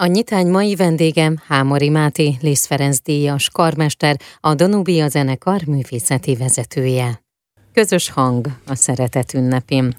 A nyitány mai vendégem Hámori Máté, Lész Ferenc díjas karmester, a Danubia zenekar művészeti vezetője. Közös hang a szeretet ünnepén.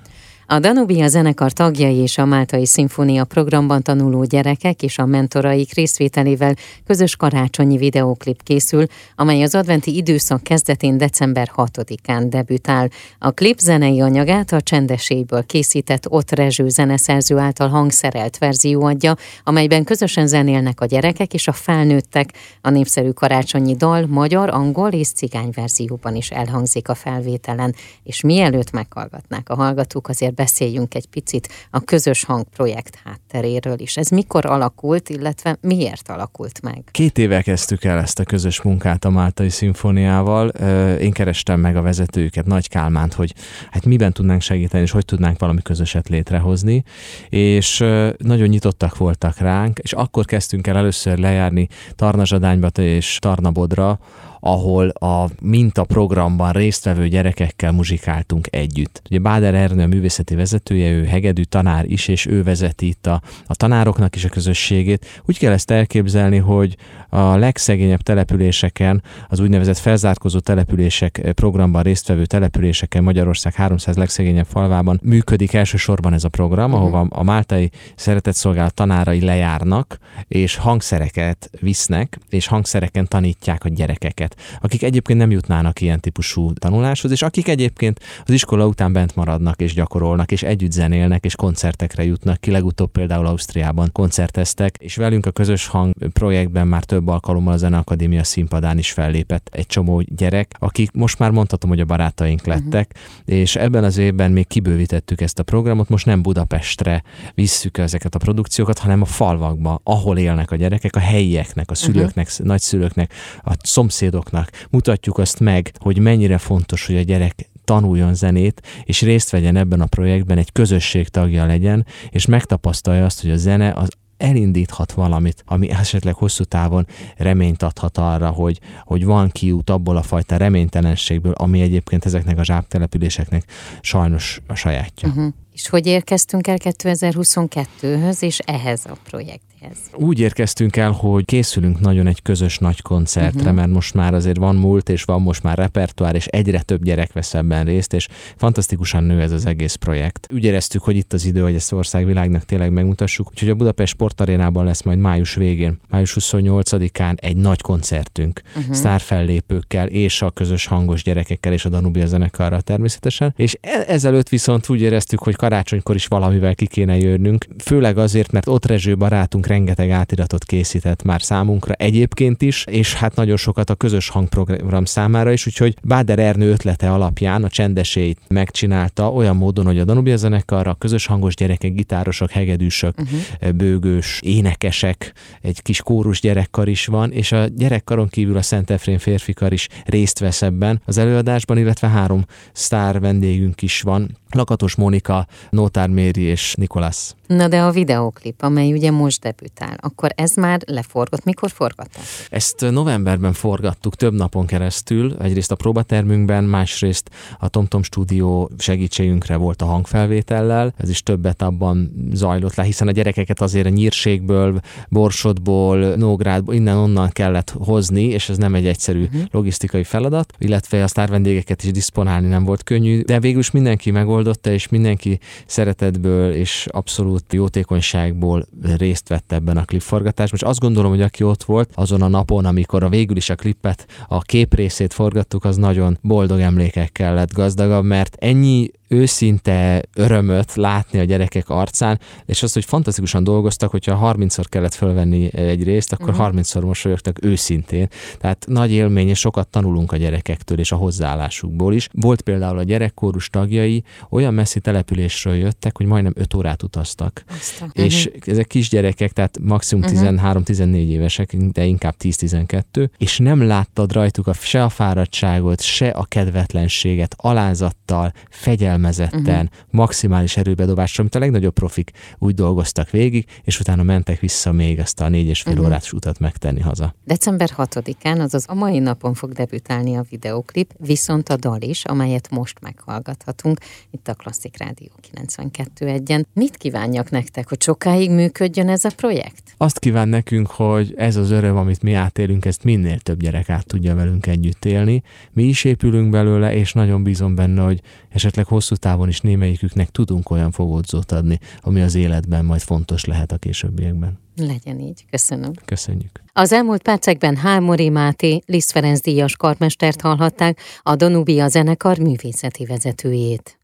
A Danubia zenekar tagjai és a Máltai Szimfónia programban tanuló gyerekek és a mentoraik részvételével közös karácsonyi videóklip készül, amely az adventi időszak kezdetén december 6-án debütál. A klip zenei anyagát a csendeséből készített Ott Rezső zeneszerző által hangszerelt verzió adja, amelyben közösen zenélnek a gyerekek és a felnőttek. A népszerű karácsonyi dal magyar, angol és cigány verzióban is elhangzik a felvételen, és mielőtt meghallgatnák a hallgatók, azért beszéljünk egy picit a közös hang projekt hátteréről is. Ez mikor alakult, illetve miért alakult meg? Két éve kezdtük el ezt a közös munkát a Máltai Szimfóniával. Én kerestem meg a vezetőket, Nagy Kálmánt, hogy hát miben tudnánk segíteni, és hogy tudnánk valami közöset létrehozni. És nagyon nyitottak voltak ránk, és akkor kezdtünk el először lejárni Tarnazsadányba és Tarnabodra, ahol a minta programban résztvevő gyerekekkel muzsikáltunk együtt. Ugye Báder Ernő a művészeti vezetője, ő hegedű tanár is, és ő vezeti itt a, a tanároknak is a közösségét. Úgy kell ezt elképzelni, hogy a legszegényebb településeken, az úgynevezett felzárkozó települések programban résztvevő településeken Magyarország 300 legszegényebb falvában működik elsősorban ez a program, uh-huh. ahova a Máltai Szeretetszolgálat tanárai lejárnak, és hangszereket visznek, és hangszereken tanítják a gyerekeket gyerekeket, akik egyébként nem jutnának ilyen típusú tanuláshoz, és akik egyébként az iskola után bent maradnak és gyakorolnak, és együtt zenélnek, és koncertekre jutnak ki. Legutóbb például Ausztriában koncerteztek, és velünk a közös hang projektben már több alkalommal a Zeneakadémia színpadán is fellépett egy csomó gyerek, akik most már mondhatom, hogy a barátaink mhm. lettek, uh-huh. és ebben az évben még kibővítettük ezt a programot, most nem Budapestre visszük ezeket a produkciókat, hanem a falvakba, ahol élnek a gyerekek, a helyieknek, a szülőknek, uh-huh. nagyszülőknek, a szomszédok családoknak. Mutatjuk azt meg, hogy mennyire fontos, hogy a gyerek tanuljon zenét, és részt vegyen ebben a projektben, egy közösség tagja legyen, és megtapasztalja azt, hogy a zene az elindíthat valamit, ami esetleg hosszú távon reményt adhat arra, hogy, hogy van kiút abból a fajta reménytelenségből, ami egyébként ezeknek a zsáptelepüléseknek sajnos a sajátja. Uh-huh. És hogy érkeztünk el 2022-höz és ehhez a projekt? Úgy érkeztünk el, hogy készülünk nagyon egy közös nagy koncertre, uh-huh. mert most már azért van múlt, és van most már repertoár, és egyre több gyerek vesz ebben részt, és fantasztikusan nő ez az egész projekt. Úgy éreztük, hogy itt az idő, hogy ezt országvilágnak tényleg megmutassuk, úgyhogy a Budapest Sportarénában lesz majd május végén, május 28-án egy nagy koncertünk, uh-huh. sztárfellépőkkel és a közös hangos gyerekekkel és a Danubia zenekarral természetesen, és e- ezelőtt viszont úgy éreztük, hogy karácsonykor is valamivel ki kéne jönnünk, főleg azért, mert ott Rezső barátunk rengeteg átiratot készített már számunkra egyébként is, és hát nagyon sokat a közös hangprogram számára is, úgyhogy Báder Ernő ötlete alapján a csendesét megcsinálta olyan módon, hogy a Danubia zenekarra közös hangos gyerekek, gitárosok, hegedűsök, uh-huh. bőgős, énekesek, egy kis kórus gyerekkar is van, és a gyerekkaron kívül a Szent Efrén férfikar is részt vesz ebben az előadásban, illetve három sztár vendégünk is van, Lakatos Mónika, Nótár Méri és Nikolász. Na de a videóklip, amely ugye most debütál, akkor ez már leforgott. Mikor forgatta? Ezt novemberben forgattuk több napon keresztül, egyrészt a próbatermünkben, másrészt a TomTom stúdió segítségünkre volt a hangfelvétellel, ez is többet abban zajlott le, hiszen a gyerekeket azért a nyírségből, Borsodból, Nógrádból, innen-onnan kellett hozni, és ez nem egy egyszerű uh-huh. logisztikai feladat, illetve a sztárvendégeket is diszponálni nem volt könnyű, de végül is mindenki megoldotta, és mindenki szeretetből és abszolút jótékonyságból részt vett ebben a klipforgatásban, és azt gondolom, hogy aki ott volt azon a napon, amikor a végül is a klippet, a kép részét forgattuk, az nagyon boldog emlékekkel lett gazdagabb, mert ennyi őszinte örömöt látni a gyerekek arcán, és azt, hogy fantasztikusan dolgoztak, hogyha 30-szor kellett fölvenni egy részt, akkor uh-huh. Mhm. 30-szor mosolyogtak őszintén. Tehát nagy élmény, és sokat tanulunk a gyerekektől és a hozzáállásukból is. Volt például a gyerekkórus tagjai, olyan messzi településről jöttek, hogy majdnem 5 órát utaztak. Aztán. És uh-huh. ezek kisgyerekek, tehát maximum uh-huh. 13-14 évesek, de inkább 10-12, és nem láttad rajtuk a, se a fáradtságot, se a kedvetlenséget, alázattal, fegyelmezetten, uh-huh. maximális erőbedobással, amit a legnagyobb profik úgy dolgoztak végig, és utána mentek vissza még ezt a négy és fél uh-huh. órás utat megtenni haza. December 6-án, azaz a mai napon fog debütálni a videoklip, viszont a dal is, amelyet most meghallgathatunk itt a Klasszik Rádió 92 egyen. Mit kíván kívánjak nektek, hogy sokáig működjön ez a projekt? Azt kíván nekünk, hogy ez az öröm, amit mi átélünk, ezt minél több gyerek át tudja velünk együtt élni. Mi is épülünk belőle, és nagyon bízom benne, hogy esetleg hosszú távon is némelyiküknek tudunk olyan fogódzót adni, ami az életben majd fontos lehet a későbbiekben. Legyen így. Köszönöm. Köszönjük. Az elmúlt percekben Hámori Máté, Liszt Ferenc díjas karmestert hallhatták, a Danubia zenekar művészeti vezetőjét.